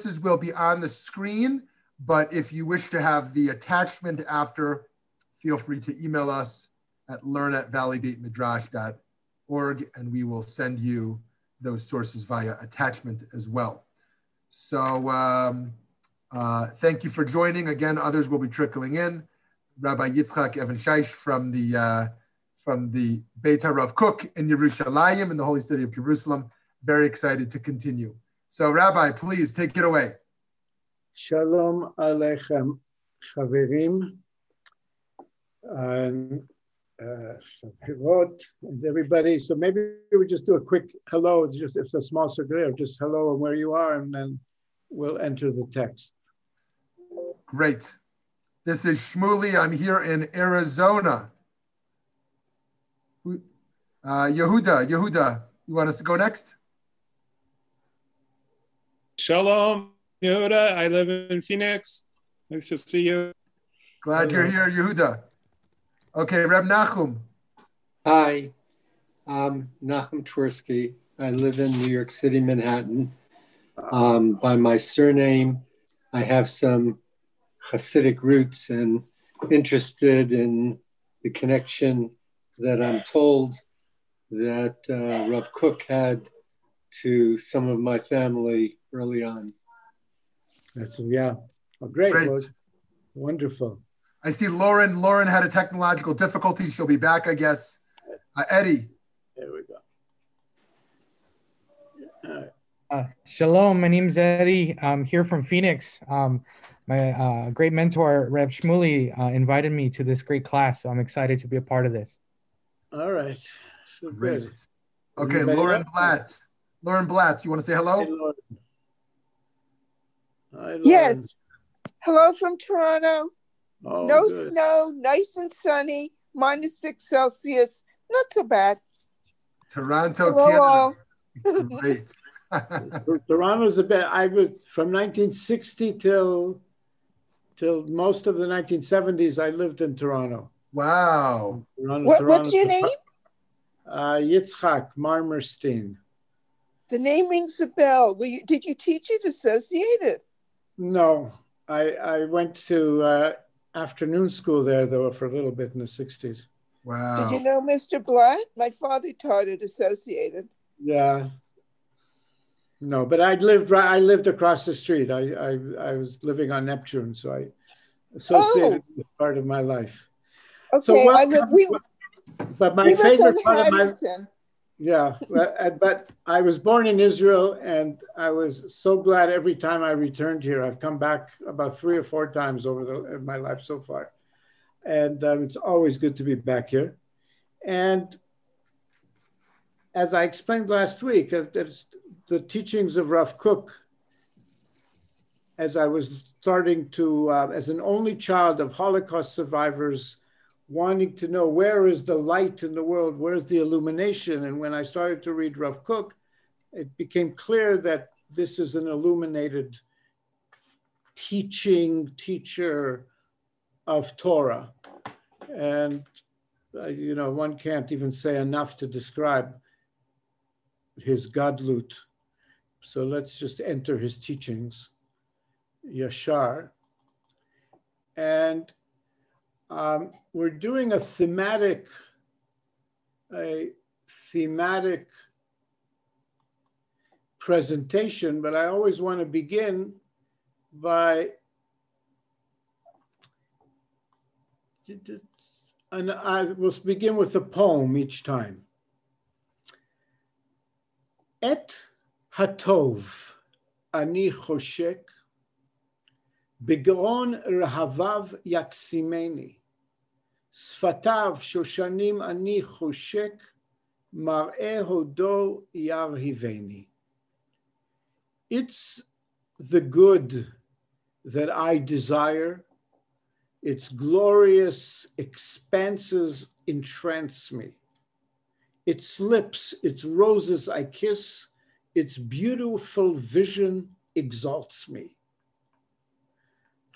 sources will be on the screen, but if you wish to have the attachment after, feel free to email us at learn at valleybeitmidrash.org and we will send you those sources via attachment as well. So um, uh, thank you for joining. Again, others will be trickling in. Rabbi Yitzchak Evan Shaish from the uh, from the Beit Rav Kook in Yerushalayim in the holy city of Jerusalem. Very excited to continue. So, Rabbi, please take it away. Shalom Aleichem, Chaverim, and uh, and everybody. So maybe we just do a quick hello. It's just it's a small circle just hello and where you are, and then we'll enter the text. Great. This is Shmuley. I'm here in Arizona. Uh, Yehuda, Yehuda, you want us to go next? Shalom, Yehuda. I live in Phoenix. Nice to see you. Glad you're here, Yehuda. Okay, Reb Nachum. Hi, I'm Nachum Tversky. I live in New York City, Manhattan. Um, by my surname, I have some Hasidic roots and interested in the connection that I'm told that uh, Rav Kook had to some of my family early on. That's yeah, oh, great, great. wonderful. I see Lauren. Lauren had a technological difficulty. She'll be back, I guess. Uh, Eddie. There we go. Uh, shalom. My name's Eddie. I'm here from Phoenix. Um, my uh, great mentor, Rev Shmuley, uh, invited me to this great class, so I'm excited to be a part of this. All right. So great. Okay, Lauren Blatt. Lauren Blatt, you want to say hello? Hey, Lauren. Yes. Hello from Toronto. Oh, no good. snow, nice and sunny, minus six Celsius. Not so bad. Toronto, Hello. Canada. Great. Toronto's a bit. I was from 1960 till till most of the 1970s. I lived in Toronto. Wow. Toronto, what, Toronto, what's your name? Uh, Yitzchak Marmerstein. The name rings a bell. You, did you teach it associated? No, I I went to uh, afternoon school there though for a little bit in the 60s. Wow. Did you know Mr. Blatt? My father taught at Associated. Yeah. No, but I lived right. I lived across the street. I I, I was living on Neptune, so I associated oh. with part of my life. Okay, so I live, we, but my favorite part of my yeah, but I was born in Israel, and I was so glad every time I returned here. I've come back about three or four times over the, my life so far, and um, it's always good to be back here. And as I explained last week, uh, the teachings of Rav Kook, as I was starting to, uh, as an only child of Holocaust survivors wanting to know where is the light in the world, where's the illumination? And when I started to read Rav Kook, it became clear that this is an illuminated teaching teacher of Torah. And, uh, you know, one can't even say enough to describe his Gadlut. So let's just enter his teachings, Yashar. And um, we're doing a thematic, a thematic presentation, but I always want to begin by and I will begin with a poem each time. Et hatov ani choshek begaon rahavav yaksimeni שפתיו שושנים אני חושק, מראה הודו ירהיבני. It's the good that I desire. Its glorious expanses entrance me. Its lips, its roses I kiss, its beautiful vision exalts me.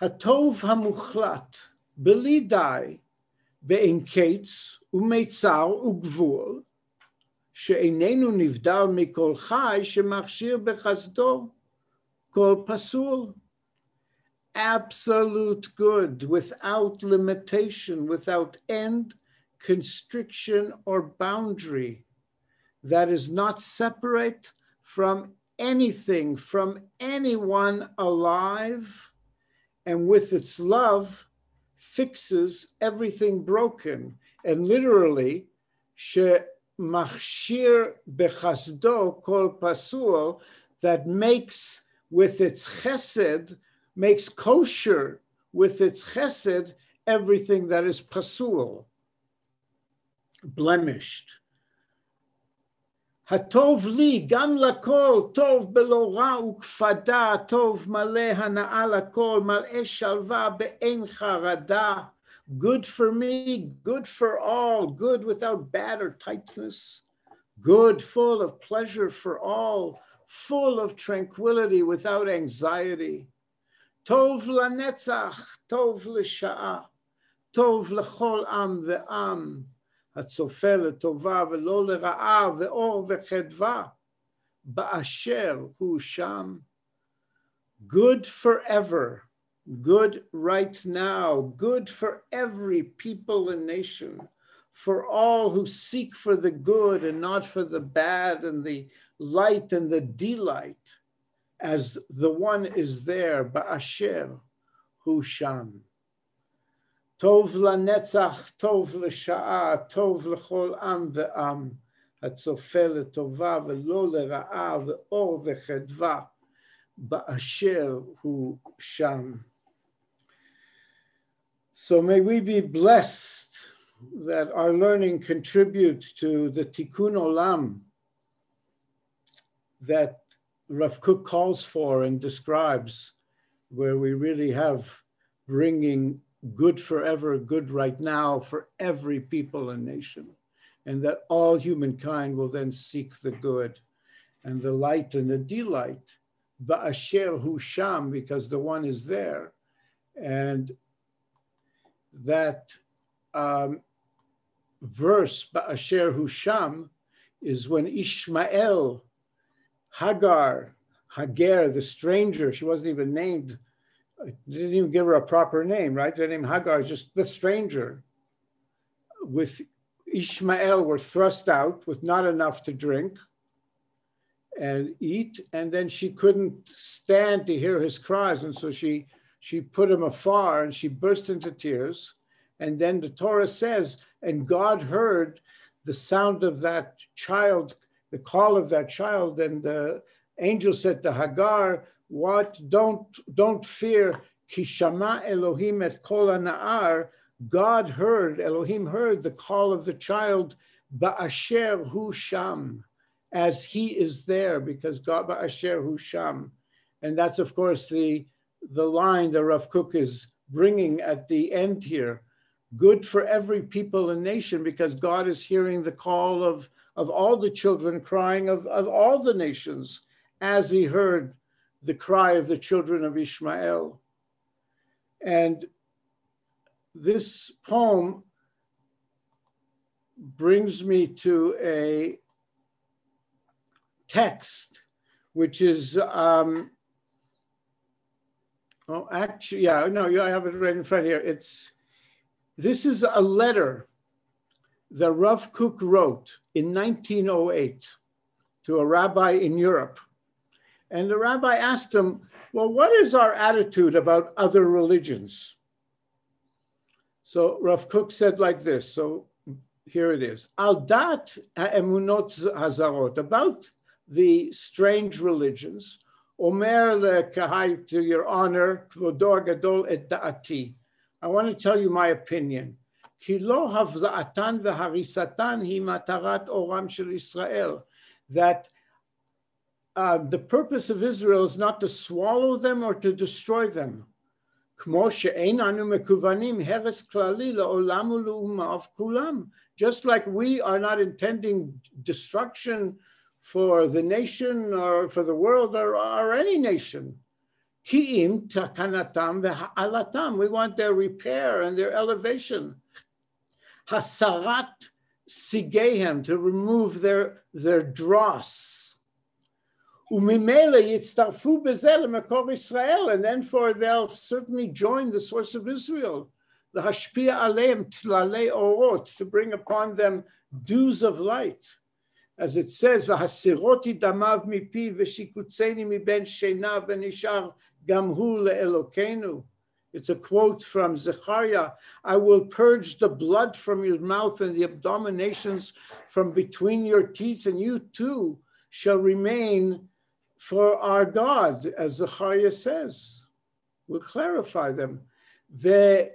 Hatov המוחלט, בלי די, באין קץ ומיצר וגבול, שאיננו נבדל מכל חי שמכשיר בחסדו kol pasul. Absolute good without limitation, without end, constriction, or boundary that is not separate from anything, from anyone alive, and with its love fixes everything broken. And literally, machshir bechasdo kol pasul, that makes with its chesed, makes kosher with its chesed everything that is pasul, blemished. הטוב לי, גם לכל, טוב בלא רע וקפדה, טוב מלא הנאה לכל, מלא שלווה באין חרדה. Good for me, good for all, good without bad or tightness, good full of pleasure for all, full of tranquility without anxiety. Tov lanetzach, tov l'sha'a, tov l'chol am ve'am, הצופה לטובה ולא לרעה ואור וחדווה, באשר הוא שם. Good forever, good right now, good for every people and nation, for all who seek for the good and not for the bad and the light and the delight, as the one is there, Ba'asher Hu Sham. טוב לנצח, טוב לשעה, טוב לכל עם ועם, הצופה לטובה ולא לרעה, ואור וחדווה, באשר הוא שם. So may we be blessed that our learning contribute to the tikkun olam that Rav Kook calls for and describes, where we really have bringing good forever, good right now for every people and nation, and that all humankind will then seek the good and the light and the delight, ba'asher hu sham, because the one is there. And that um, verse, ba'asher hu sham, is when Ishmael, Hagar, Hagar, the stranger, she wasn't even named didn't even give her a proper name, right? The name Hagar is just the stranger. With Ishmael were thrust out with not enough to drink and eat, and then she couldn't stand to hear his cries, and so she she put him afar and she burst into tears. And then the Torah says, and God heard the sound of that child, the call of that child, and the angel said to Hagar, what don't don't fear kishama Elohim et kol na'ar. God heard Elohim heard the call of the child ba'asher hu sham, as he is there because God ba'asher hu sham, and that's of course the the line that Rav Kook is bringing at the end here. Good for every people and nation because God is hearing the call of, of all the children crying of, of all the nations as he heard the cry of the children of Ishmael. And this poem brings me to a text which is um, oh actually yeah no I have it right in front here it's this is a letter that Rav Kook wrote in 1908 to a rabbi in Europe and the rabbi asked him, Well, what is our attitude about other religions? So Rav Kook said like this. So here it is. Al dat ha'emunot hazarot, about the strange religions, omer lekahai, to your honor, kvodor gadol et da'ati. I want to tell you my opinion. Ki lo הבזעתן והריסתן היא מטרת אורם shel Israel That uh, the purpose of Israel is not to swallow them or to destroy them. Just like we are not intending destruction for the nation or for the world or, or any nation. We want their repair and their elevation. Hasarat sigehem, to remove their, their dross Umimele yitztarfu bezel makor Israel, and then for they'll certainly join the source of Israel. The hashpia aleim tlalei orot, to bring upon them dews of light. As it says, v'hasiroti damav mipi v'shikutzeni miben sheina v'nishar gamhu le'elokenu. It's a quote from Zechariah I will purge the blood from your mouth and the abominations from between your teeth, and you too shall remain for our God, as Zechariah says. We'll clarify them. And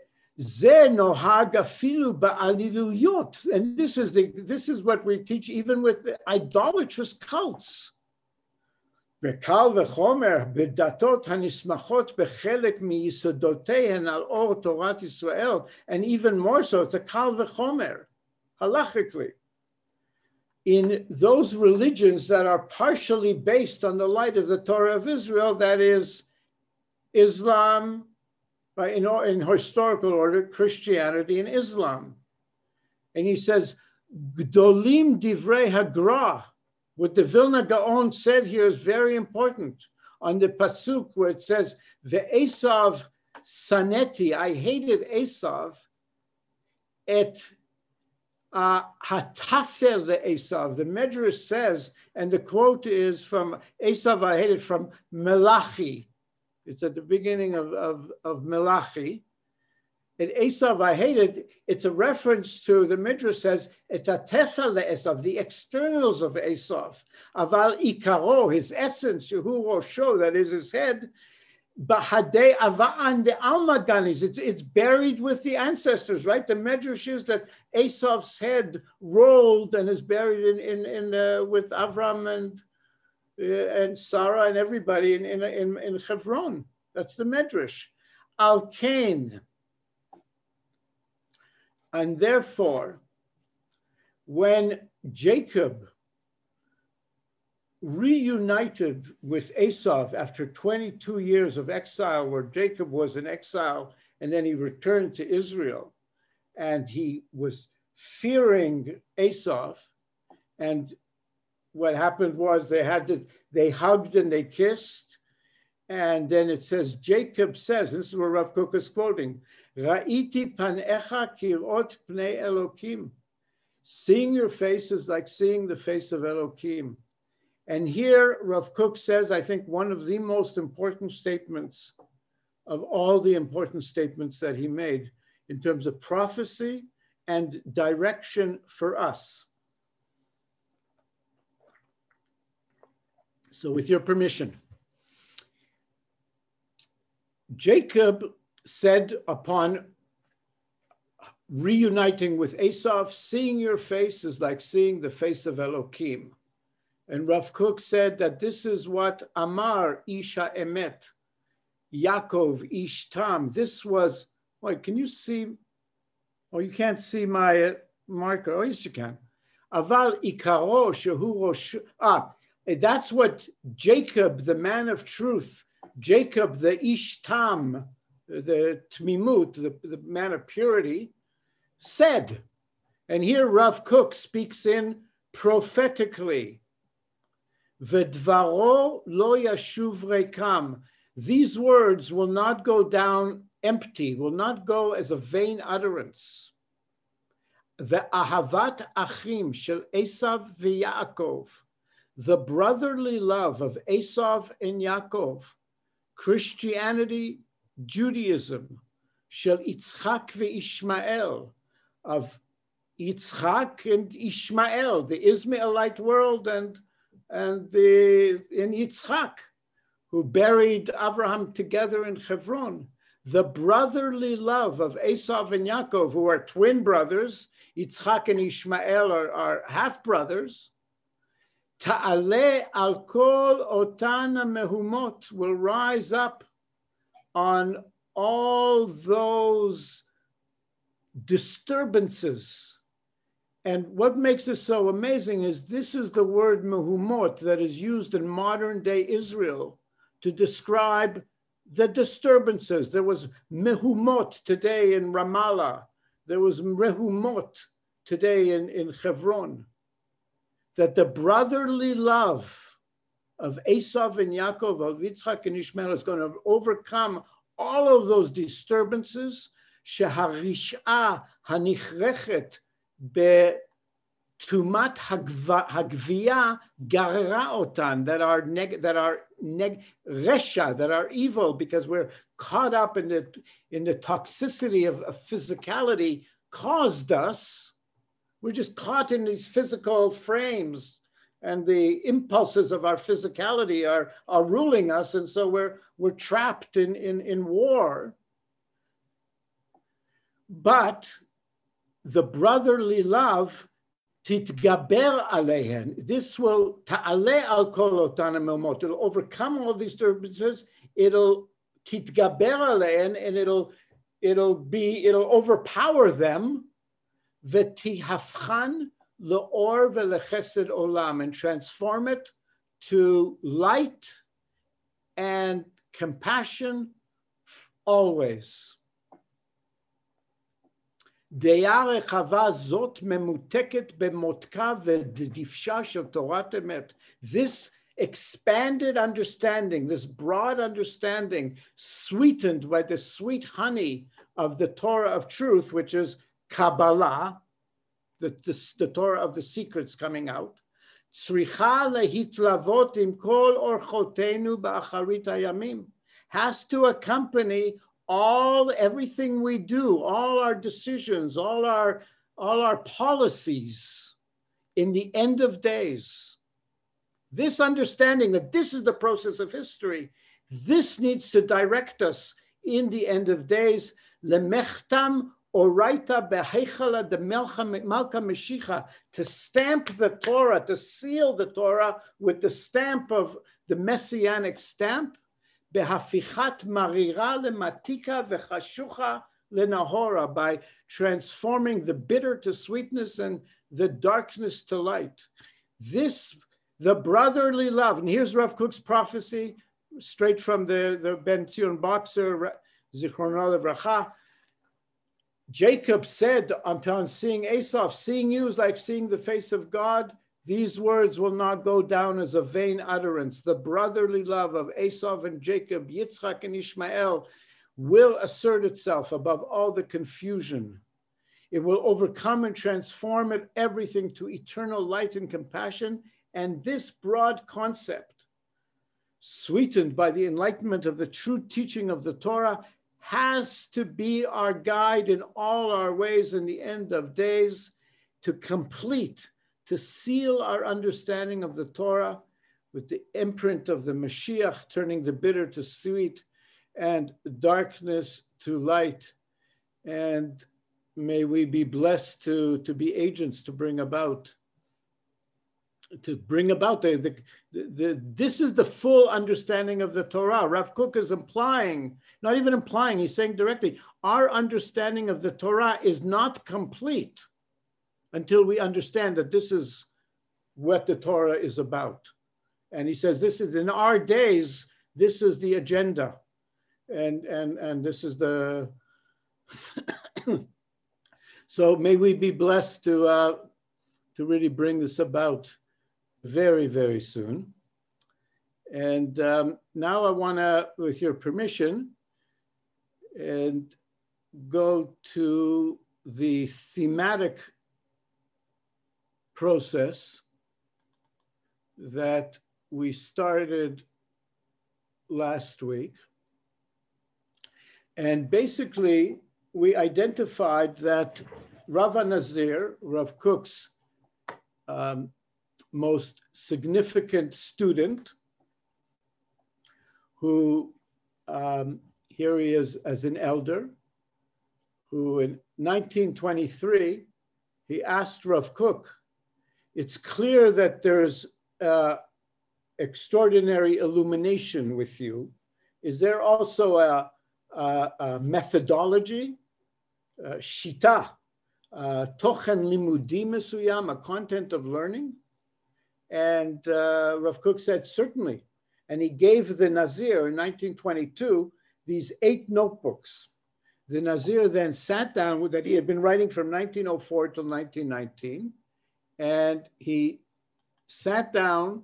this is the this is what we teach even with the idolatrous cults. וקל וחומר בדתות הנסמכות בחלק מיסודותיהן על אור תורת ישראל, and even more so, it's a kal v'chomer, halachically in those religions that are partially based on the light of the Torah of Israel, that is Islam, in, in historical order, Christianity and Islam. And he says, Gdolim divrei hagra, what the Vilna Gaon said here is very important. On the Pasuk where it says, the Esav saneti, I hated Esav, et Hatafer the Esav. The Medrash says, and the quote is from Esav, I hate it from Malachi. It's at the beginning of, of, of Malachi. And Esav, I hated, it's a reference to, the Midrash says, it's a tefa Esav, the externals of Esav. Aval ikaro, his essence, Yehu show that is his head, Bahade Ava'an de Almaganis. It's, it's buried with the ancestors, right? The Medrash is that Esav's head rolled and is buried in, in, in with Avram and uh, and Sarah and everybody in, in, in, in Hebron. That's the Medrash. Al Kain. And therefore, when Jacob reunited with Esav after 22 years of exile, where Jacob was in exile and then he returned to Israel. And he was fearing Esav. And what happened was they had to, they hugged and they kissed. And then it says, Jacob says, this is where Rav Kook is quoting, Ra'iti panecha kirot pnei Elokim. Seeing your face is like seeing the face of Elokim. And here Rav Kook says, I think one of the most important statements of all the important statements that he made in terms of prophecy and direction for us. So with your permission, Jacob said upon reuniting with Esav, seeing your face is like seeing the face of Elohim. And Rav Kook said that this is what Amar Isha Emet, Yaakov Ish Tam. This was, wait, can you see? Oh, you can't see my uh, marker. Oh, yes, you can. Aval Ikaro Shehu. Ah, that's what Jacob, the man of truth, Jacob, the Ish Tam, the Tmimut, the, the man of purity, said. And here Rav Kook speaks in prophetically. V'dvaro lo yashuv rekam. These words will not go down empty, will not go as a vain utterance. The ahavat achim shel Esav v'Yaakov, the brotherly love of Esav and Yaakov, Christianity, Judaism, shel Yitzchak ve'Ishmael, of Yitzchak and Ishmael, the Ishmaelite world and and the, in Yitzchak, who buried Abraham together in Hebron. The brotherly love of Esav and Yaakov, who are twin brothers, Yitzchak and Ishmael are, are half brothers. Ta'ale al kol otana mehumot will rise up on all those disturbances and what makes this so amazing is this is the word mehumot that is used in modern day Israel to describe the disturbances. There was mehumot today in Ramallah. There was mehumot today in, in Hebron. That the brotherly love of Esav and Yaakov, of Yitzchak and Ishmael is going to overcome all of those disturbances. Sheharish'ah hanichrechet בטומאת הגבייה גררה אותן, that are, neg- that are neg- resha, that are evil because we're caught up in the, in the toxicity of, of physicality caused us. We're just caught in these physical frames and the impulses of our physicality are, are ruling us. And so we're, we're trapped in, in, in war. But the brotherly love, titgaber alehen, this will ta'ale al kol otan it'll overcome all these disturbances, it'll titgaber alehen, and it'll, it'll be, it'll overpower them, v'tihafchan le'or ve'lechesed olam, and transform it to light and compassion always. דעה רחבה זאת ממותקת במותקה ודפשה של תורת אמת. This expanded understanding, this broad understanding, sweetened by the sweet honey of the Torah of truth, which is Kabbalah, the, the, the Torah of the secrets coming out, צריכה להתלוות עם כל אורחותינו באחרית הימים, has to accompany all everything we do, all our decisions, all our all our policies in the end of days. This understanding that this is the process of history, this needs to direct us in the end of days. Lemechtam oraita behechala de malka meshicha to stamp the Torah, to seal the Torah with the stamp of the messianic stamp בהפיכת מרירה למתיקה וחשוכה lenahora by transforming the bitter to sweetness and the darkness to light. This, the brotherly love, and here's Rav Kook's prophecy straight from the, the Ben Zion Bokser, Zichronal Racha. Jacob said upon seeing Esau, seeing you is like seeing the face of God. These words will not go down as a vain utterance. The brotherly love of Esau and Jacob, Yitzchak and Ishmael will assert itself above all the confusion. It will overcome and transform it everything to eternal light and compassion. And this broad concept, sweetened by the enlightenment of the true teaching of the Torah, has to be our guide in all our ways in the end of days to complete to seal our understanding of the Torah with the imprint of the Mashiach, turning the bitter to sweet and darkness to light. And may we be blessed to, to be agents to bring about to bring about the, the, the, this is the full understanding of the Torah. Rav Kook is implying, not even implying, he's saying directly, our understanding of the Torah is not complete until we understand that this is what the Torah is about. And he says, this is in our days, this is the agenda. And, and, and this is the, so may we be blessed to, uh, to really bring this about very, very soon. And um, now I want to, with your permission, and go to the thematic process that we started last week. And basically, we identified that Rav Nazir, Rav Kook's um, most significant student, who um, here he is as an elder, who in 1923, he asked Rav Kook it's clear that there's uh, extraordinary illumination with you. Is there also a, a, a methodology, uh, shita, uh, tochen limudi mesuyam, a content of learning? And uh, Rav Kook said, certainly. And he gave the Nazir in 1922 these eight notebooks. The Nazir then sat down with that he had been writing from 1904 till 1919 and he sat down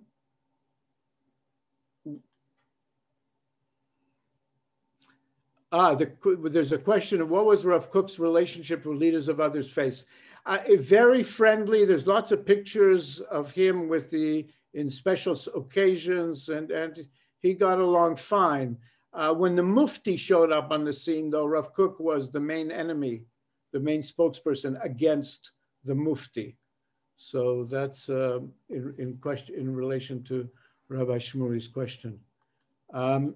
Ah, the, there's a question of what was Rav Kook's relationship with leaders of others' Face Uh, eh, very friendly. There's lots of pictures of him with the in special occasions, and and he got along fine. Uh, when the Mufti showed up on the scene, though, Rav Kook was the main enemy, the main spokesperson against the Mufti. So that's uh, in, in, question in relation to Rabbi Shmuly's question. Um,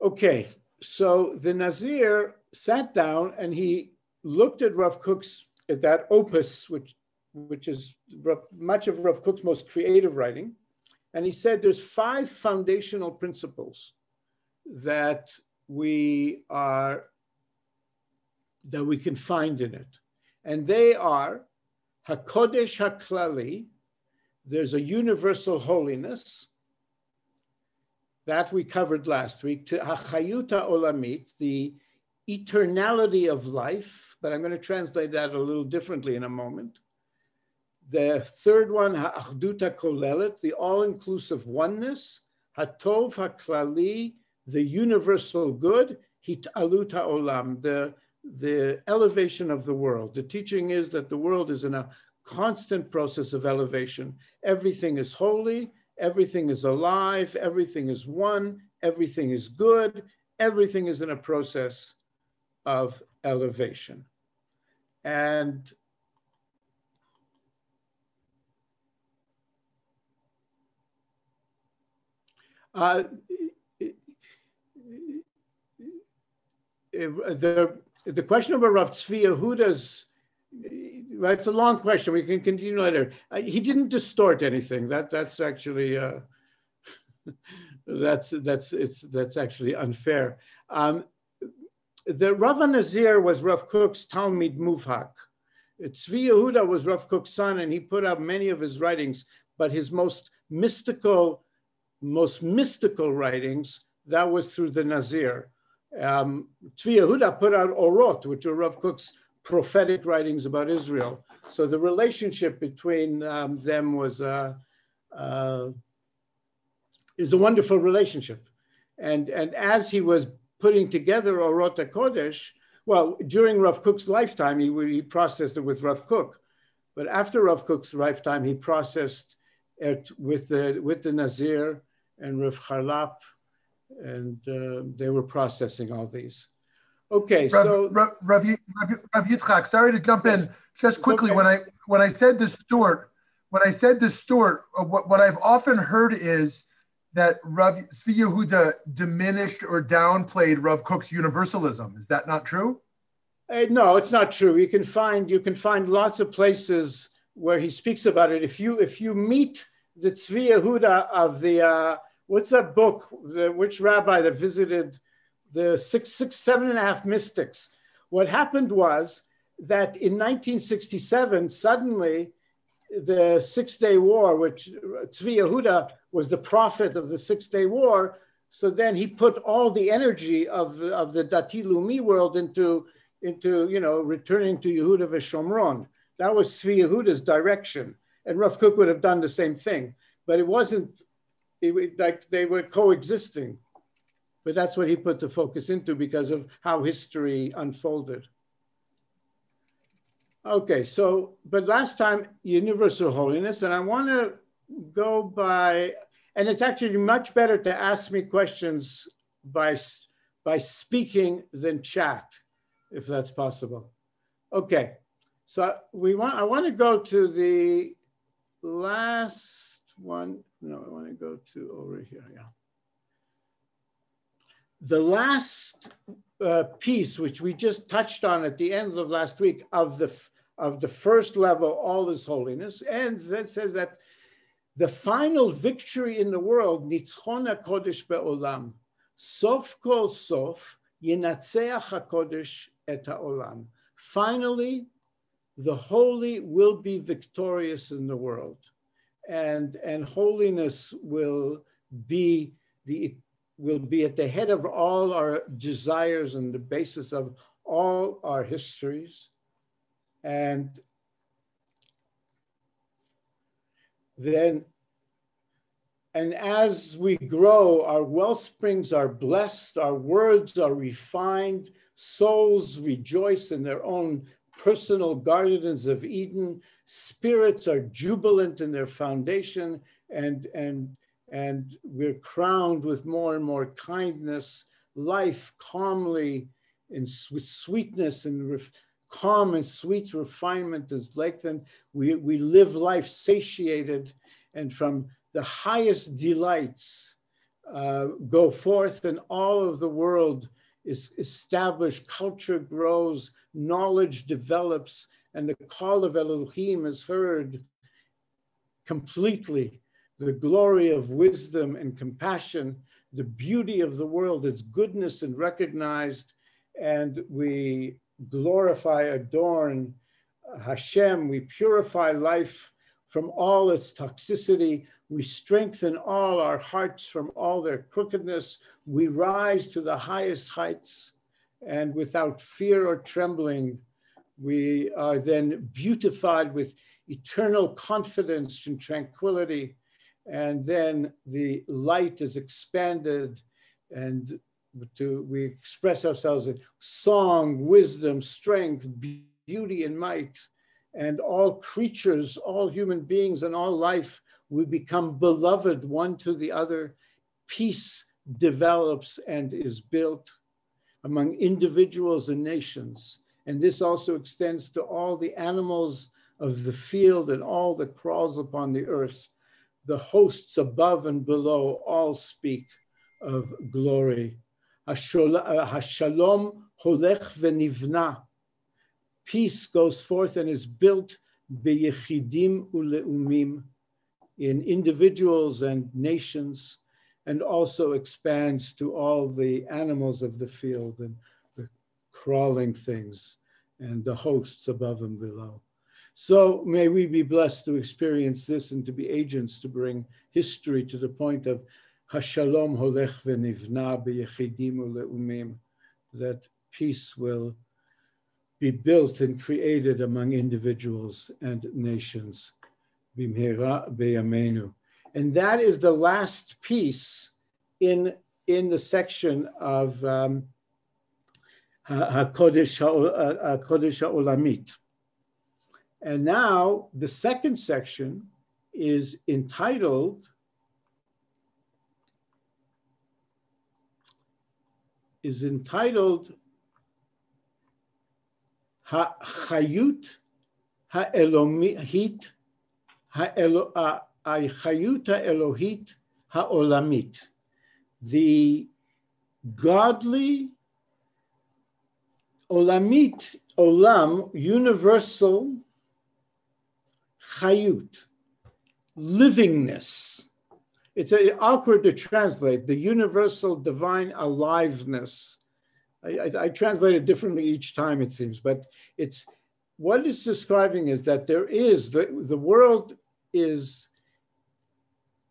okay, so the Nazir sat down and he looked at Rav Kook's at that opus, which which is much of Rav Kook's most creative writing, and he said there's five foundational principles that we are that we can find in it. And they are Hakodesh Haklali, there's a universal holiness. That we covered last week. To Hachayuta Olamit, the eternality of life, but I'm going to translate that a little differently in a moment. The third one, Ha'achduta Kolelet, the all-inclusive oneness. Hatov HaKlali, the universal good, hitaluta olam, the, the elevation of the world. The teaching is that the world is in a constant process of elevation. Everything is holy, everything is alive, everything is one, everything is good, everything is in a process of elevation. And uh, the question about Rav Tzvi Yehuda's, it's a long question. We can continue later. Uh, he didn't distort anything. That that's actually uh, that's that's it's that's actually unfair. Um, the Rav Nazir was Rav Kook's Talmid Muvhak. Tzvi Yehuda was Rav Kook's son, and he put out many of his writings. But his most mystical, most mystical writings that was through the Nazir. Um, Tzvi Yehuda put out Orot, which are Rav Kook's prophetic writings about Israel. So the relationship between um, them was uh, uh, is a wonderful relationship. And, and as he was putting together Orot Kodesh, well, during Rav Kook's lifetime, he, he processed it with Rav Kook. But after Rav Kook's lifetime, he processed it with the, with the Nazir and Rav Charlap and uh, they were processing all these. Okay, Rav, so Rav, Rav, Rav Yitzchak, sorry to jump in just quickly. Okay. When I when I said the Stewart, when I said the Stewart, uh, what, what I've often heard is that Rav Tzvi Yehuda diminished or downplayed Rav Kook's universalism. Is that not true? Uh, no, it's not true. You can find you can find lots of places where he speaks about it. If you if you meet the Tzvi Yehuda of the uh, what's that book? The, which rabbi that visited the six, six, seven and a half mystics? What happened was that in 1967, suddenly the Six Day War, which Tzvi Yehuda was the prophet of the Six Day War, so then he put all the energy of, of the Dati Leumi world into, into you know, returning to Yehuda Veshomron. That was Tzvi Yehuda's direction. And Rav Kook would have done the same thing. But it wasn't it, like they were coexisting. But that's what he put the focus into because of how history unfolded. Okay, so, but last time, universal holiness, and I want to go by, and it's actually much better to ask me questions by, by speaking than chat, if that's possible. Okay, so we want, I want to go to the last one. No, I want to go to over here. Yeah. The last uh, piece, which we just touched on at the end of last week, of the of the first level, all is holiness, and that says that the final victory in the world, nitzchon kodesh be'olam, sof kol sof, yinatzeach hakodesh et ha'olam. Finally, the holy will be victorious in the world and and holiness will be the will be at the head of all our desires and the basis of all our histories. And then and as we grow, our well springs are blessed, our words are refined, souls rejoice in their own personal gardens of Eden, spirits are jubilant in their foundation, and, and, and we're crowned with more and more kindness. Life calmly and with sweetness and calm and sweet refinement is lengthened. We, we live life satiated and from the highest delights uh, go forth and all of the world is established, culture grows, knowledge develops, and the call of Elohim is heard completely. The glory of wisdom and compassion, the beauty of the world, its goodness and recognized, and we glorify, adorn Hashem, we purify life from all its toxicity. We strengthen all our hearts from all their crookedness. We rise to the highest heights, and without fear or trembling, we are then beautified with eternal confidence and tranquility. And then the light is expanded, and to, we express ourselves in song, wisdom, strength, beauty, and might and all creatures, all human beings, and all life, we become beloved one to the other. Peace develops and is built among individuals and nations. And this also extends to all the animals of the field and all that crawls upon the earth. The hosts above and below all speak of glory. Uh, Hashalom holech v'nivna peace goes forth and is built beyechidim uleumim in individuals and nations, and also expands to all the animals of the field and crawling things and the hosts above and below. So may we be blessed to experience this and to be agents to bring history to the point of Hashalom holech v'nivna beyechidim uleumim, that peace will be built and created among individuals and nations. And that is the last piece in, in the section of um, HaKodesh, HaKodesh uh, uh, HaOlamit. And now the second section is entitled is entitled Ha'chayut Ha'elohit Ha'chayut uh, Ha'elohit Ha'olamit, the godly olamit, olam, universal chayut, livingness. It's awkward to translate, the universal divine aliveness I, I, I translate it differently each time, it seems, but it's what it's describing is that there is the, the world is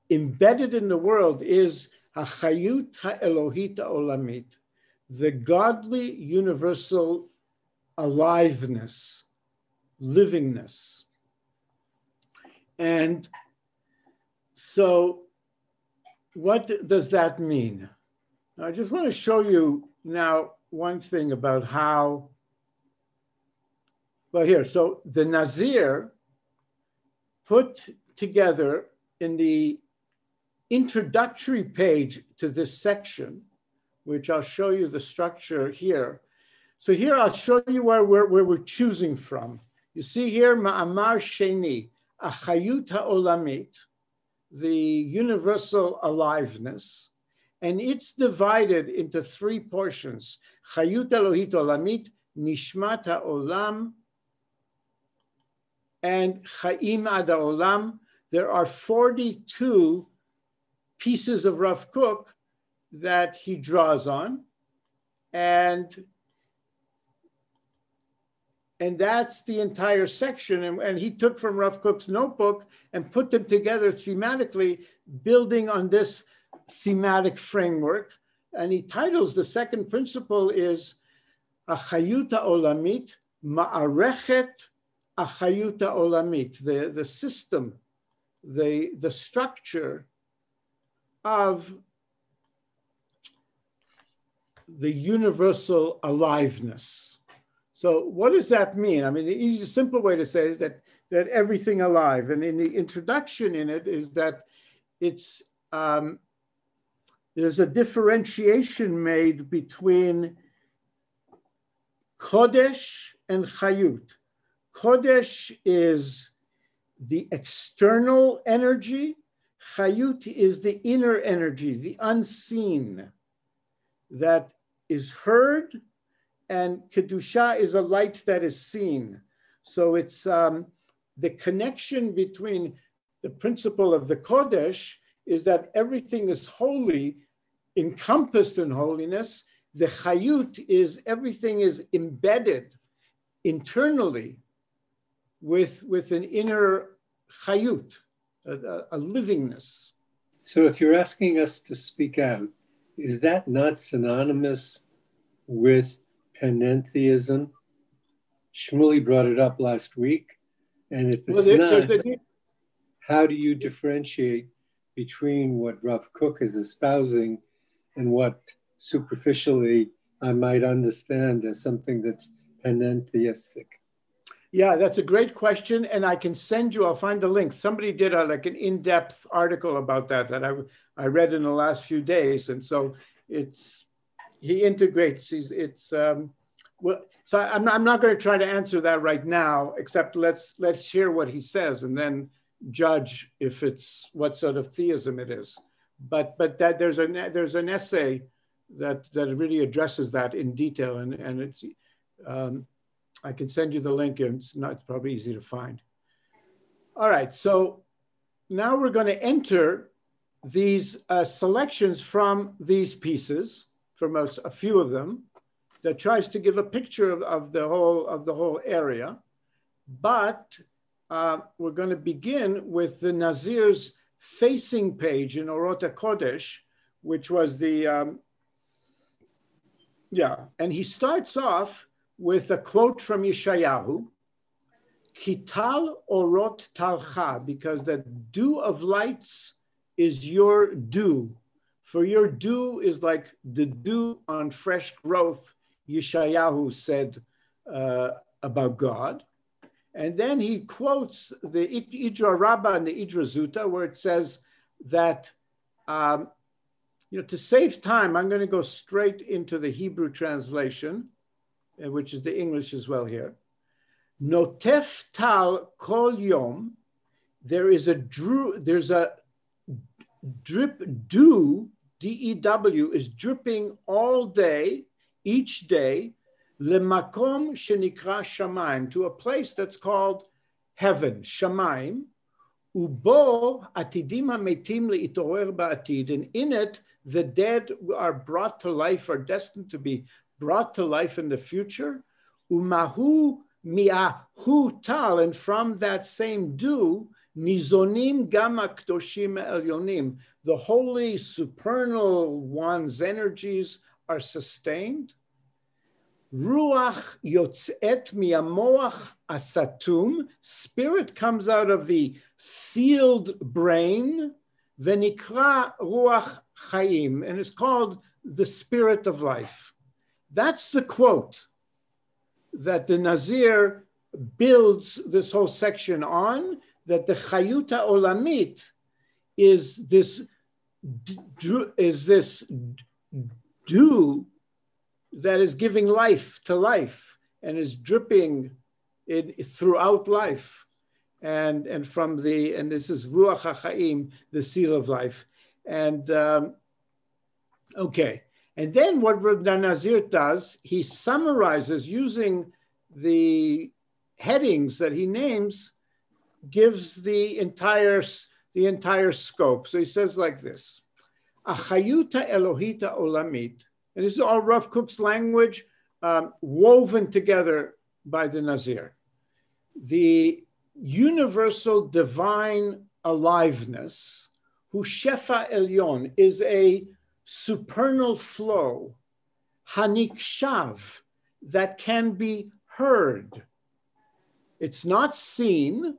embedded in the world is hachayut ha'elohit olamit, the godly universal aliveness, livingness. And so, what does that mean? I just want to show you now one thing about how, well, here, so the Nazir put together in the introductory page to this section, which I'll show you the structure here. So here I'll show you where we're, where we're choosing from. You see here, Ma'amar Sheni, Achayut HaOlamit, the universal aliveness, and it's divided into three portions. Chayut Elohit Olamit, Nishmat HaOlam, and Chaim Ad Olam. There are 42 pieces of Rav Kook that he draws on. And and that's the entire section. And, and, he took from Rav Kook's notebook and put them together thematically, building on this thematic framework. And he titles the second principle is Achayuta Olamit, Ma'arechet Achayuta Olamit, the, the system, the, the structure of the universal aliveness. So what does that mean? I mean, the easy, simple way to say is that, that everything alive. And in the introduction in it is that it's, um, there's a differentiation made between Kodesh and Chayut. Kodesh is the external energy. Chayut is the inner energy, the unseen, that is heard and Kedusha is a light that is seen. So it's um, the connection between the principle of the Kodesh is that everything is holy, encompassed in holiness. The Chayut is everything is embedded internally with, with an inner Chayut, a, a, a livingness. So if you're asking us to speak out, is that not synonymous with panentheism. Shmuley brought it up last week. And if it's well, not, how do you differentiate between what Rav Kook is espousing and what superficially I might understand as something that's panentheistic? Yeah, that's a great question, and I can send you. I'll find the link. Somebody did a like an in-depth article about that that I I read in the last few days, and so it's he integrates. He's, it's um, well. So I'm not, I'm not going to try to answer that right now. Except let's let's hear what he says and then judge if it's what sort of theism it is. But but that there's a there's an essay that that really addresses that in detail and and it's um, I can send you the link and it's not it's probably easy to find. All right, so now we're going to enter these uh, selections from these pieces from a, a few of them that tries to give a picture of, of the whole of the whole area. But uh, we're going to begin with the Nazir's facing page in Orot HaKodesh, which was the um, yeah, and he starts off with a quote from Yeshayahu, Kital Orot Talcha, because the dew of lights is your dew for your dew is like the dew on fresh growth, Yeshayahu said uh, about God. And then he quotes the Idra Rabbah and the Idra Zuta, where it says that, um, you know, to save time, I'm going to go straight into the Hebrew translation, Uh, which is the English as well here. Notef tal kol yom, there is a drew, there's a drip dew DEW is dripping all day, each day, lemakom shenikra shamaim, to a place that's called heaven, shamaim, ubo atidim metim leitorer ba'atid, and in it the dead are brought to life, are destined to be brought to life in the future. Umahu miahu tal, and from that same dew, nizonim gama kdoshim elyonim, the holy supernal one's energies are sustained. Ruach yotzet miamoach asatum, spirit comes out of the sealed brain, venikra ruach chaim, and is called the spirit of life. That's the quote that the Nazir builds this whole section on, that the chayuta olamit is this is this dew that is giving life to life and is dripping it throughout life. And and from the and this is ruach hachaim the seal of life. And um, okay and then what Reb Nazir does he summarizes using the headings that he names gives the entire the entire scope. So he says like this, Achayuta Elohita Olamit, and this is all Rav Kook's language um, woven together by the Nazir. The universal divine aliveness, who Shefa Elyon, is a supernal flow, Hanikshav, that can be heard. It's not seen,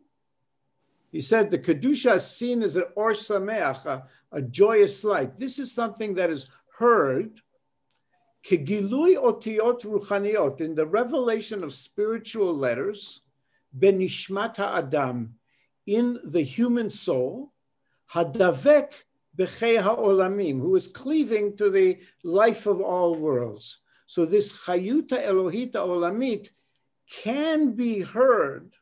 He said the Kedusha is seen as an or sameach, a, a joyous light. This is something that is heard Kegilui otiot ruchaniot, in the revelation of spiritual letters, benishmata adam, in the human soul, hadavek bechei ha'olamim, who is cleaving to the life of all worlds. So this chayuta elohita olamit can be heard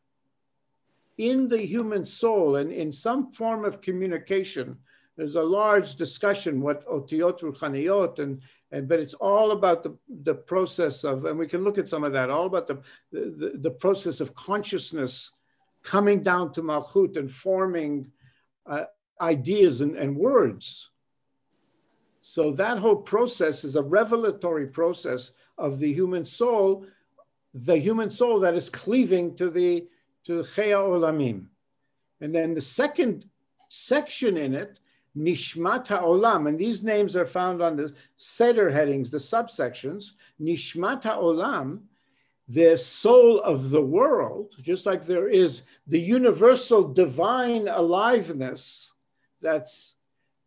in the human soul and in some form of communication. There's a large discussion what otiot ruchaniot and and but it's all about the, the process of and we can look at some of that all about the, the, the process of consciousness coming down to malchut and forming uh, ideas and, and words so that whole process is a revelatory process of the human soul the human soul that is cleaving to the to Chaya Olamim. And then the second section in it Nishmat Olam, and these names are found on the Seder headings, the subsections. Nishmat Olam, the soul of the world, just like there is the universal divine aliveness that's,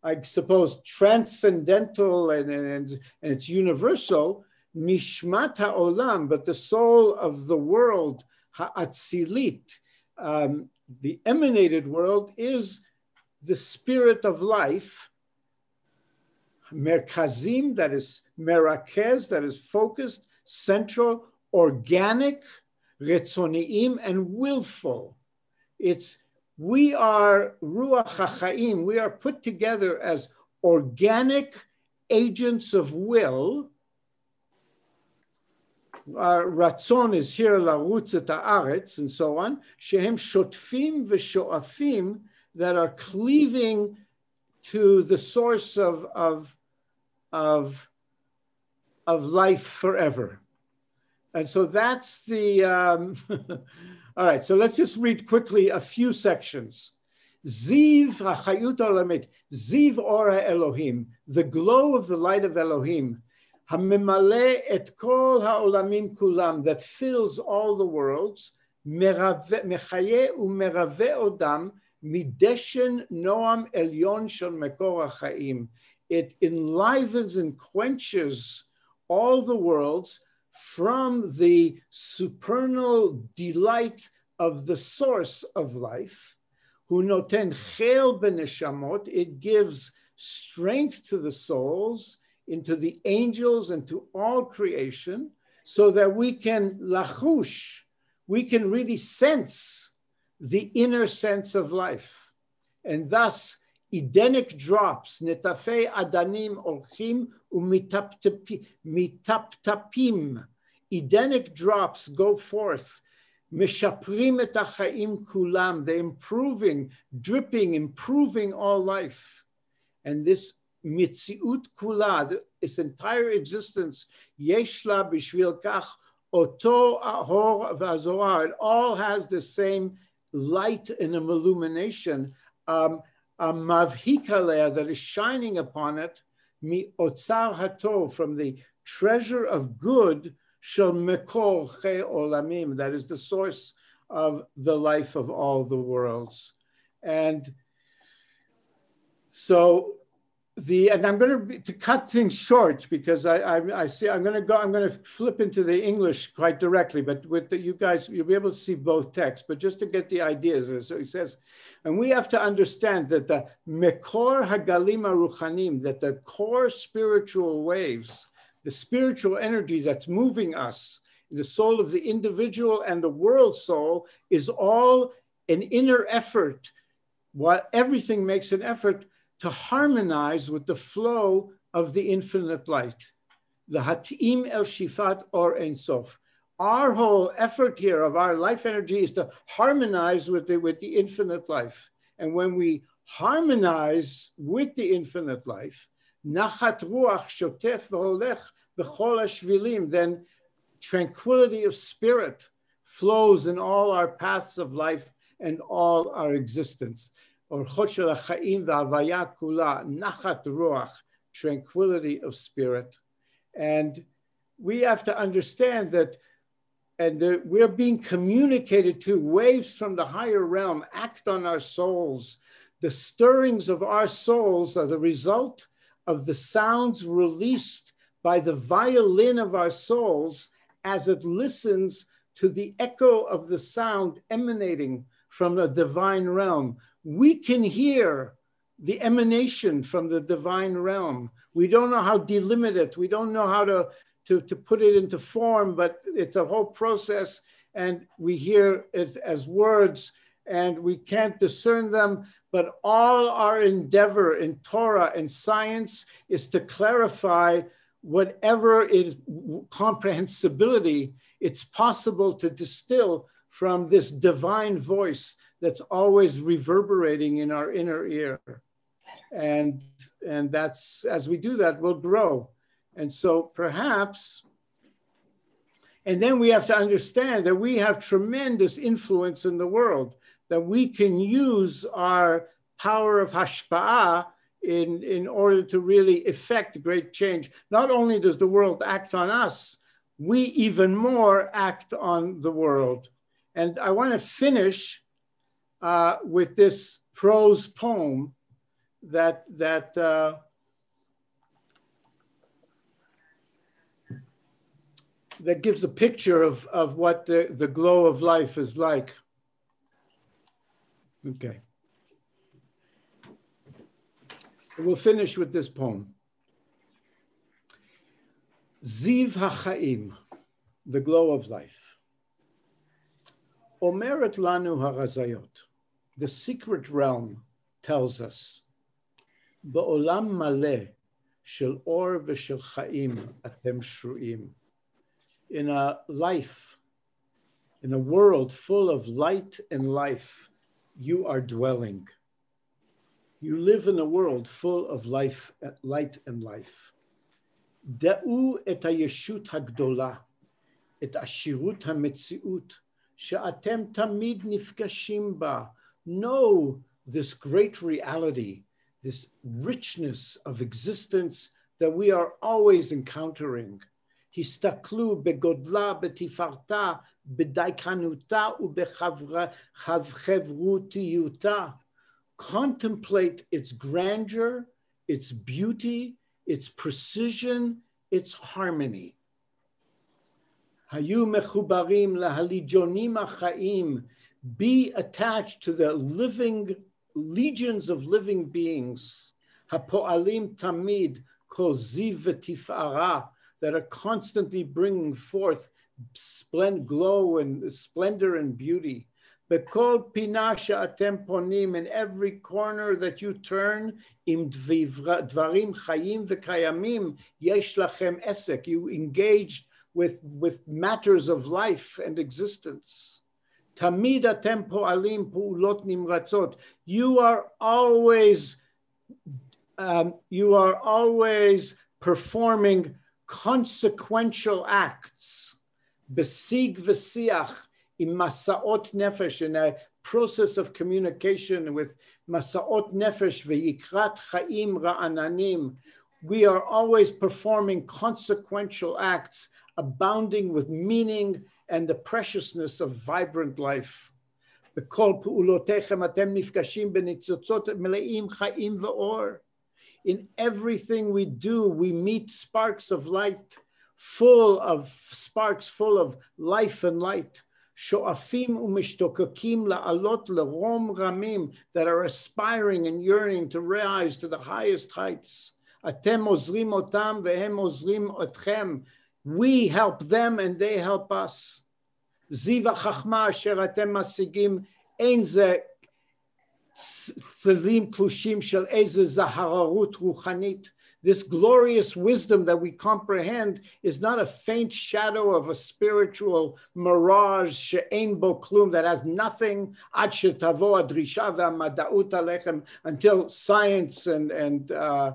I suppose, transcendental and, and, and it's universal. Nishmat Olam, but the soul of the world, Ha'atzilit, um, the emanated world, is the spirit of life, merkazim, that is merakez, that is focused, central, organic, retzoniim, and willful. It's we are ruach hachaim. We are put together as organic agents of will. Our ratzon is here larutz et haaretz and so on. Shehem shotfim v'shoafim that are cleaving to the source of, of, of, of life forever. And so that's the, um, all right, so let's just read quickly a few sections. Ziv hachayut olamit, ziv ora Elohim, the glow of the light of Elohim, hamimale et kol haolamim kulam, that fills all the worlds, mechaye umerave odam, Mideshen Noam Elyon Shel Mekor Chaim. It enlivens and quenches all the worlds from the supernal delight of the source of life. who noten chel beneshamot. It gives strength to the souls, into the angels, and to all creation, so that we can lachush, we can really sense the inner sense of life. And thus, Edenic drops, netafei adanim olchim umitaptapim. Edenic drops go forth. Mishaprim et achaim kulam. They're improving, dripping, improving all life. And this mitziut kula, this entire existence, yeshla bishvil kach, oto ahor v'azorah. It all has the same light and illumination, um, mavhikaleh that is shining upon it, mi otzar hatov, from the treasure of good, shel mekor che olamim, that is the source of the life of all the worlds. And so the and I'm going to to cut things short because I I, I see I'm going to go I'm going to flip into the English quite directly, but with the, you guys you'll be able to see both texts. But just to get the ideas, so he says, and we have to understand that the mekor hagalima ruchanim, that the core spiritual waves, the spiritual energy that's moving us, the soul of the individual and the world soul, is all an inner effort. While everything makes an effort to harmonize with the flow of the infinite light. The Hatim El Shifat or Ein Sof. Our whole effort here of our life energy is to harmonize with the, with the infinite life. And when we harmonize with the infinite life, Nachat Ruach Shotef B'chol Ashvilim, then tranquility of spirit flows in all our paths of life and all our existence or chosher chaim v'avaya kula, nachat ruach, tranquility of spirit. And we have to understand that and the, we're being communicated to. Waves from the higher realm act on our souls. The stirrings of our souls are the result of the sounds released by the violin of our souls as it listens to the echo of the sound emanating from the divine realm. We can hear the emanation from the divine realm. We don't know how to delimit it. We don't know how to, to, to put it into form, but it's a whole process. And we hear as, as words and we can't discern them. But all our endeavor in Torah and science is to clarify whatever is comprehensibility it's possible to distill from this divine voice that's always reverberating in our inner ear. And, and that's, as we do that, we'll grow. And so perhaps, and then we have to understand that we have tremendous influence in the world, that we can use our power of hashpa'ah in, in order to really effect great change. Not only does the world act on us, we even more act on the world. And I want to finish uh, with this prose poem that that uh, that gives a picture of, of what the, the glow of life is like. Okay. We'll finish with this poem. Ziv HaChaim, the glow of life. Omeret Lanu HaRazayot, the secret realm tells us, Ba'olam Maleh Shel Or V'Shel Chaim Atem Shruim. In a life, in a world full of light and life, you are dwelling. You live in a world full of life, light and life. דעו את הישות הגדולה, את עשירות המציאות, שאתם תמיד נפגשים בה. Know this great reality, this richness of existence that we are always encountering. הסתכלו בגודלה, בתפארתה, בדייקנותה ובחברותיותה. Contemplate its grandeur, its beauty, its precision, its harmony. Hayu mechubarim lahalijonim achaim. Be attached to the living legions of living beings. Hapoalim tamid kol ziv that are constantly bringing forth splendid glow and splendor and beauty. Bekol pinasha atem ponim, in every corner that you turn, im dvarim chayim v'kayamim, yesh lachem esek, you engaged with, with matters of life and existence. Tamid atem po'alim pu'ulot nimratzot, you are always, um, you are always performing consequential acts. Besig v'siach, in Masaot Nefesh, in a process of communication with Masaot Nefesh ve'yikrat Chaim Ra'ananim, we are always performing consequential acts abounding with meaning and the preciousness of vibrant life. In everything we do, we meet sparks of light, full of sparks, full of life and light. שואפים ומשתוקקים לעלות לרום רמים that are aspiring and yearning to rise to the highest heights. אתם עוזרים אותם והם עוזרים אתכם. We help them and they help us. זיו החכמה אשר אתם משיגים אין זה צלילים תלושים של איזה זהררות רוחנית this glorious wisdom that we comprehend is not a faint shadow of a spiritual mirage she'ein bo klum that has nothing until science and and uh,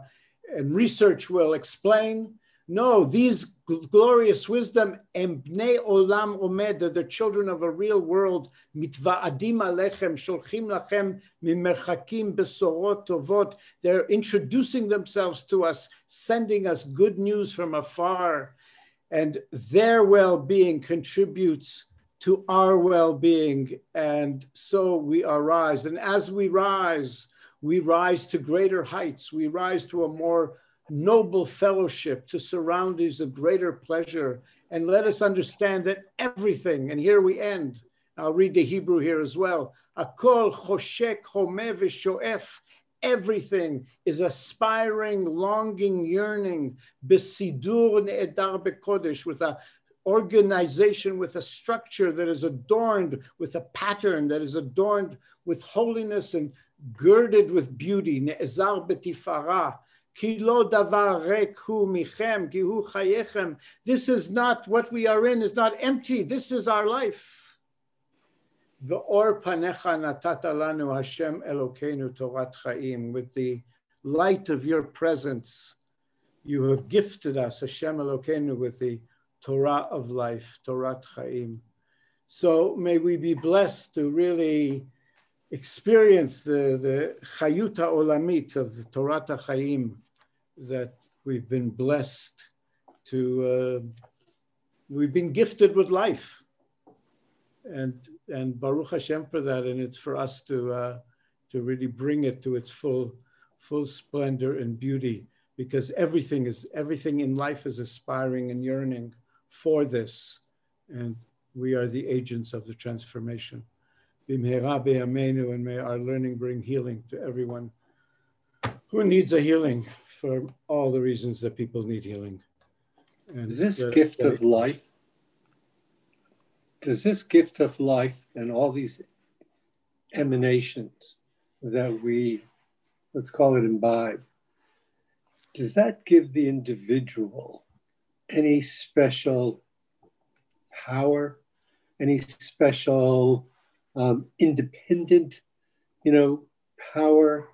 and research will explain. No, these glorious wisdom, embnei olam omed, the children of a real world, mitva'adim alechem, sholchim lachem mimerchakim besorot tovot. They're introducing themselves to us, sending us good news from afar. and their well-being contributes to our well-being and so we arise and as we rise we rise to greater heights we rise to a more noble fellowship to surroundings of greater pleasure. And let us understand that everything and here we end. I'll read the hebrew here as well. Akol choshek homev shoef. Everything is aspiring, longing, yearning, besidur ne'edar bekodesh, with a organization, with a structure that is adorned with a pattern, that is adorned with holiness and girded with beauty, ne'ezar betifara, this is not what we are in, is not empty. This is our life. With the light of your presence, you have gifted us, Hashem Elokeinu, with the Torah of life, Torat Chaim. So may we be blessed to really experience the, the Chayuta Olamit of the Torah Chaim that we've been blessed to, uh, we've been gifted with life. And and Baruch Hashem for that. And it's for us to uh, to really bring it to its full full splendor and beauty, because everything is everything in life is aspiring and yearning for this, and we are the agents of the transformation. Bimhera be'amenu, and may our learning bring healing to everyone who needs a healing for all the reasons that people need healing. And is this gift of life does this gift of life and all these emanations that we, let's call it imbibe, does that give the individual any special power, any special um, independent, you know, power,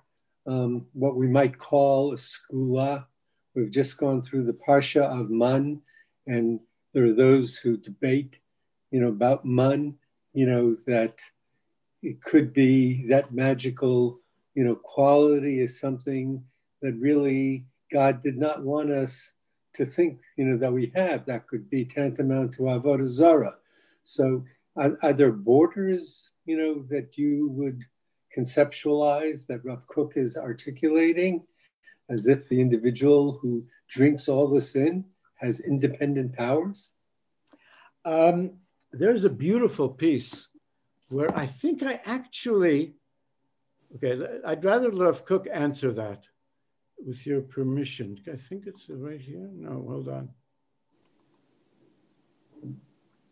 um, what we might call a skula? We've just gone through the Parsha of Man, and there are those who debate you know, about mun, you know, that it could be that magical, you know, quality is something that really God did not want us to think, you know, that we have. That could be tantamount to avodah zara. So, are, are, there borders, you know, that you would conceptualize that Rav Kook is articulating, as if the individual who drinks all this in has independent powers? Um, there's a beautiful piece where I think I actually, okay, I'd rather Rav Kook answer that with your permission. I think it's right here. No, hold on.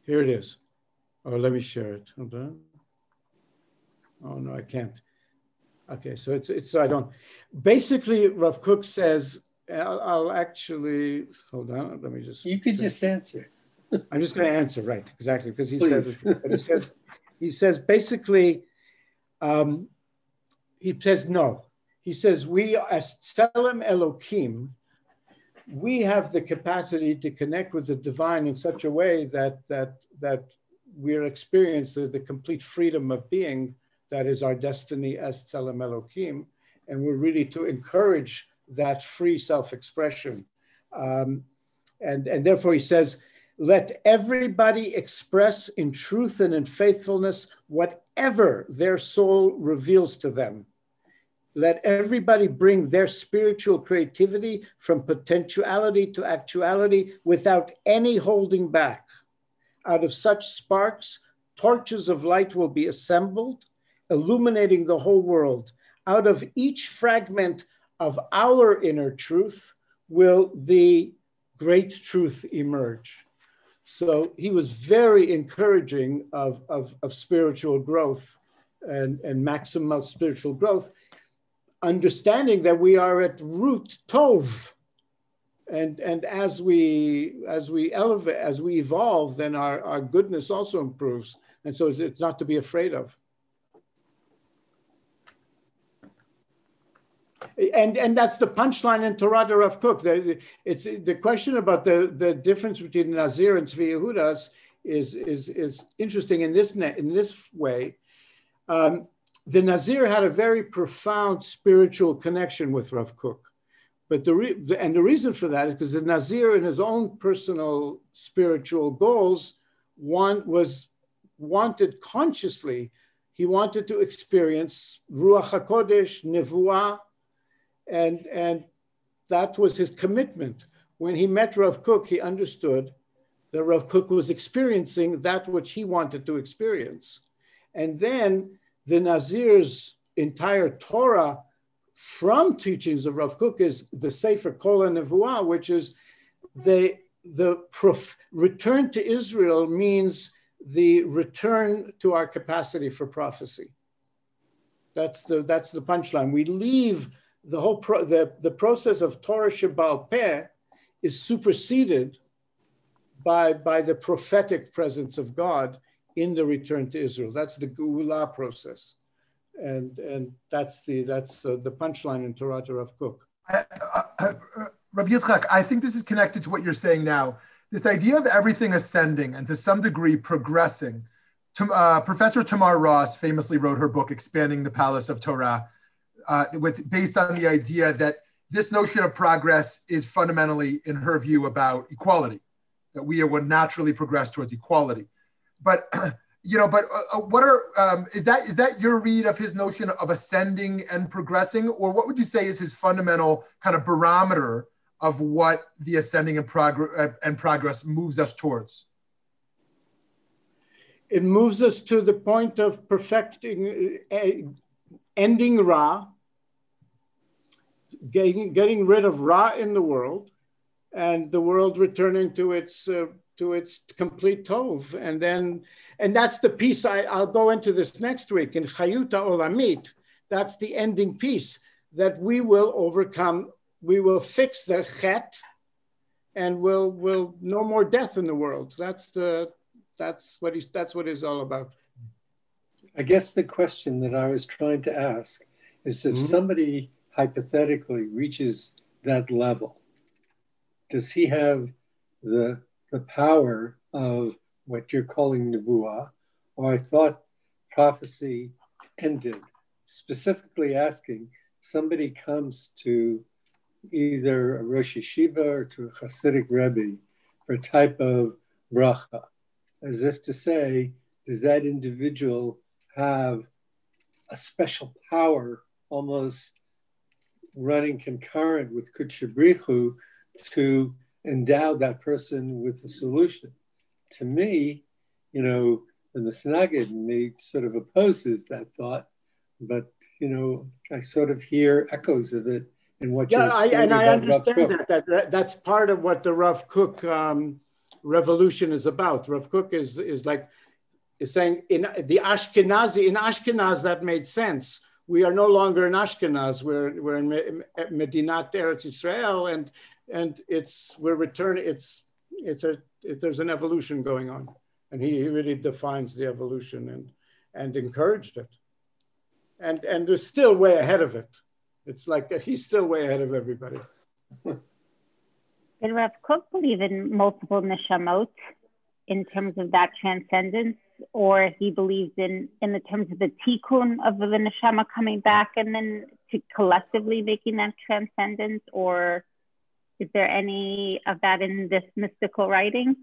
Here it is. Oh, let me share it. Hold on. Oh no, I can't. Okay, so it's it's I don't. Basically, Rav Kook says I'll, I'll actually hold on. Let me just. You could just answer. I'm just going to answer right exactly because he Please. says he says he says basically um, he says no. He says we as Tselem Elokim, we have the capacity to connect with the divine in such a way that that that we're experiencing the complete freedom of being that is our destiny as Tselem Elokim, and we're really to encourage that free self-expression. Um, and, and therefore he says, let everybody express in truth and in faithfulness whatever their soul reveals to them. Let everybody bring their spiritual creativity from potentiality to actuality without any holding back. Out of such sparks, torches of light will be assembled, illuminating the whole world. Out of each fragment of our inner truth will the great truth emerge. So he was very encouraging of, of, of spiritual growth and, and maximum spiritual growth, understanding that we are at root tov. And, and as we as we elevate, as we evolve, then our, our goodness also improves. And so it's not to be afraid of. And and that's the punchline in Torah Rav Kook. The, it's the question about the, the difference between Nazir and Tzvi Yehudas is is is interesting in this in this way. Um, the Nazir had a very profound spiritual connection with Rav Kook, But the, re- the and the reason for that is because the Nazir, in his own personal spiritual goals, one was wanted consciously. He wanted to experience Ruach Hakodesh, Nevuah, and and that was his commitment. When he met Rav Kook, he understood that Rav Kook was experiencing that which he wanted to experience. And then the Nazir's entire Torah from teachings of Rav Kook is the Sefer Kol Nevuah, which is the, the prof- return to Israel means the return to our capacity for prophecy. That's the, that's the punchline. We leave the whole pro- the, the process of Torah Shebal Peh is superseded by, by the prophetic presence of God in the return to Israel. That's the Geulah process. And, and that's the, that's uh, the punchline in Torah to Rav Kook. Uh, uh, Rav Yitzchak, I think this is connected to what you're saying now. This idea of everything ascending and to some degree progressing. Uh, Professor Tamar Ross famously wrote her book, Expanding the Palace of Torah, uh, with based on the idea that this notion of progress is fundamentally, in her view, about equality, that we would naturally progress towards equality. But you know, but uh, uh, what are um, is that is that your read of his notion of ascending and progressing, or what would you say is his fundamental kind of barometer of what the ascending and progress uh, and progress moves us towards? It moves us to the point of perfecting, uh, ending Ra, getting, getting rid of Ra in the world, and the world returning to its uh, to its complete tov. And then, and that's the piece I, I'll go into this next week in Chayuta Olamit. That's the ending piece that we will overcome. We will fix the chet, and we'll will no more death in the world. That's the that's what he's that's what it's all about. I guess the question that I was trying to ask is if mm-hmm. somebody hypothetically reaches that level, does he have the, the power of what you're calling Nebuah? Or I thought prophecy ended, specifically asking somebody comes to either a Rosh Yeshiva or to a Hasidic Rebbe for a type of bracha, as if to say, does that individual have a special power almost running concurrent with Kutshabrihu to endow that person with a solution. To me, you know, and the Misnagid me sort of opposes that thought, but you know, I sort of hear echoes of it in what you said. yeah, and I understand that, that, that that's part of what the Rav Kook um, revolution is about. Rav Kook is is like is saying in the Ashkenazi in Ashkenaz that made sense we are no longer in Ashkenaz. We're, we're in Medinat Eretz Israel, and and it's we're returning. It's it's a it, there's an evolution going on, and he, he really defines the evolution and and encouraged it, and and they're still way ahead of it. It's like he's still way ahead of everybody. Did Rav Kook believe in multiple neshamot in terms of that transcendence? or he believes in in the terms of the tikkun of the neshama coming back and then to collectively making that transcendence, or is there any of that in this mystical writing?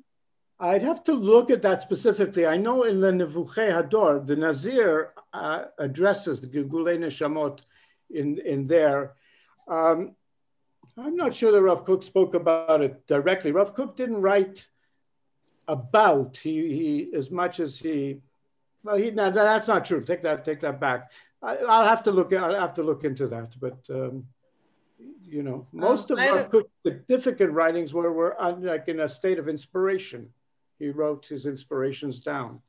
I'd have to look at that specifically. I know in the Nevuchei Hador, the Nazir uh, addresses the Gilgulei Neshamot in, in there. Um, I'm not sure that Rav Kook spoke about it directly. Rav Kook didn't write about he, he as much as he well he no, that's not true. Take that take that back. I, will have to look i'll have to look into that but um, you know most um, of Rav Kook's significant writings were, were like in a state of inspiration. He wrote his inspirations down.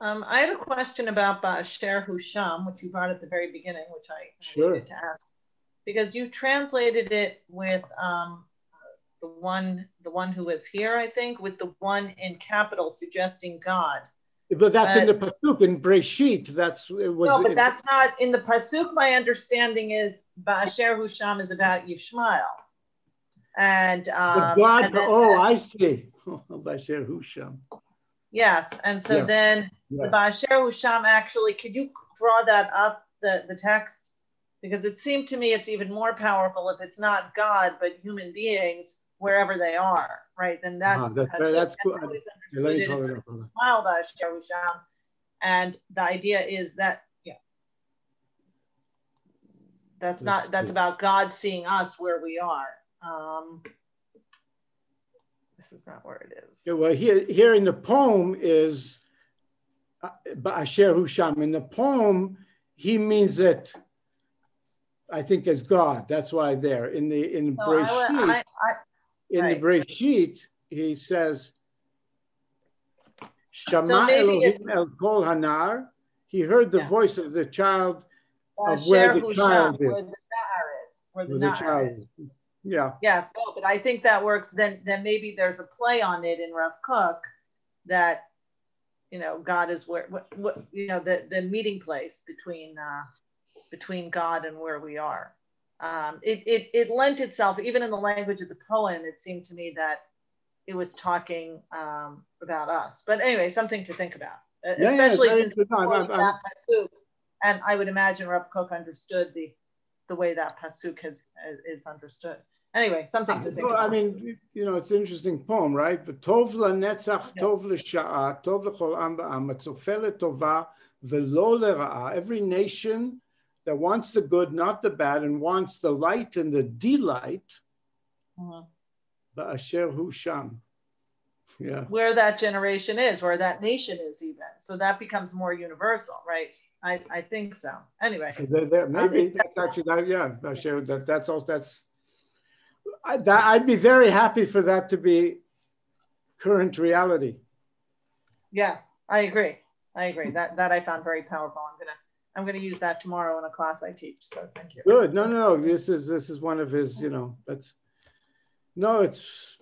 Um, I had a question about Ba'asher Husham, which you brought at the very beginning, which I sure. needed to ask, because you translated it with um, the one the one who is here, I think, with the one in capital suggesting God. But that's but, in the pasuk in Breshit. That's it was. No, but that's not in the pasuk. My understanding is Ba'asher Husham is about Yishmael, and um, God. And then, oh, I see. Ba'asher Husham. Yes, and so yeah. then yeah. the Ba'asher Husham actually. Could you draw that up? The the text because it seemed to me it's even more powerful if it's not God but human beings wherever they are, right? Then that's Ah, that's very- that's cool. let me understood call it it up. Smile by Asher. And the idea is that, yeah, that's Let's not, that's about God seeing us where we are. Um, this is not where it is. Yeah, well, here, here in the poem is uh, Ba'asher Husham. In the poem, he means it, I think, as God. That's why there. In the in So I, I, in the right. Breshit, he says, Shama it's- Elohim El Kol Hanar. He heard the Yeah. voice of the child of where the child is. where the is, where the where the child is. is. Yeah. Yes, well, but I think that works. Then, then maybe there's a play on it in Rav Kook that, you know, God is where, what, what you know, the the meeting place between uh, between God and where we are. Um, it, it it lent itself, even in the language of the poem, it seemed to me that it was talking um, about us. But anyway, something to think about, Yeah, yeah, especially very since. No, I'm- I'm- that pasuk, and I would imagine Rav Kook understood the the way that pasuk has is understood. Anyway, something to think Well, about. I mean, you know, it's an interesting poem, right? But tov lenetzach, Yes. tov l'sha'a, tov l'chol am ba'am, letova, velo. Every nation that wants the good, not the bad, and wants the light and the delight, Mhm. ba'asher sham. Yeah. where that generation is, where that nation is, even. So that becomes more universal, right? I, I think so. Anyway, There, there, maybe that's actually that. Yeah, Ba'asher, that that's all. That's. I, that, I'd be very happy for that to be current reality. yes, I agree. I agree. That that I found very powerful. I'm gonna I'm gonna use that tomorrow in a class I teach. So thank you. Good. No, no, no. This is this is one of his. You know, that's. No, it's.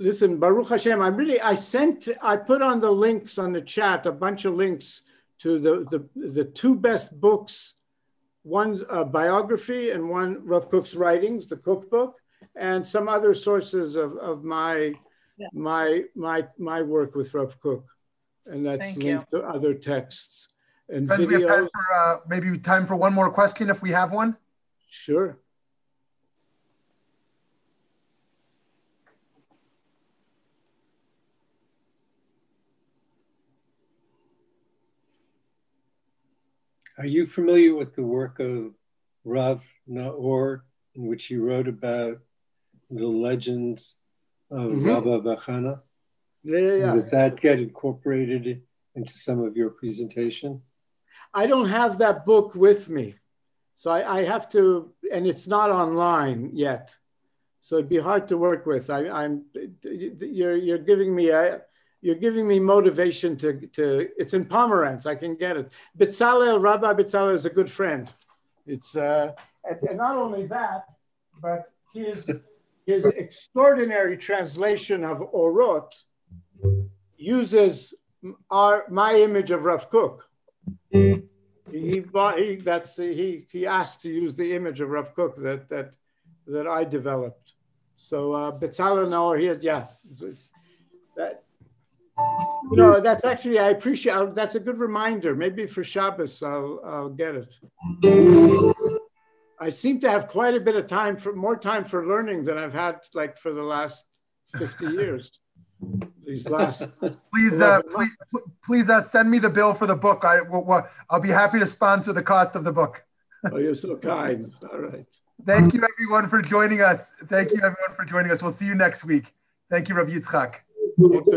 Listen, Baruch Hashem. I really I sent I put on the links on the chat a bunch of links to the the the two best books, one uh, biography and one Rav Kook's writings, the cookbook, and some other sources of of my Yeah. my my my work with Rav Kook, and that's Thank linked to other texts and Friends, we have time for uh, maybe time for one more question if we have one. Sure. Are you familiar with the work of Rav Naor, in which he wrote about the legends of Mhm. Rabba Bachana? Yeah, yeah, yeah. Does that get incorporated into some of your presentation? I don't have that book with me. So I, I have to, and it's not online yet. So it'd be hard to work with. I, I'm, you're, you're giving me a, you're giving me motivation to, to, it's in Pomerantz. I can get it. Bitzalel, Rabbi Bitzalel is a good friend. It's, uh, and, and not only that, but his, his extraordinary translation of Orot uses our, my image of Rav Kook. He he, that's, he, he asked to use the image of Rav Kook that, that, that I developed. So, uh, Betzalel he has, yeah, it's, that, you know, that's actually, I appreciate, that's a good reminder. Maybe for Shabbos, I'll, I'll get it. I seem to have quite a bit of time for, more time for learning than I've had like for the last 50 years. These last, Please, uh, please, please uh, send me the bill for the book. I will. will- I'll be happy to sponsor the cost of the book. oh, you're so kind. All right. Thank you, everyone, for joining us. Thank you, everyone, for joining us. We'll see you next week. Thank you, Rav Yitzchak.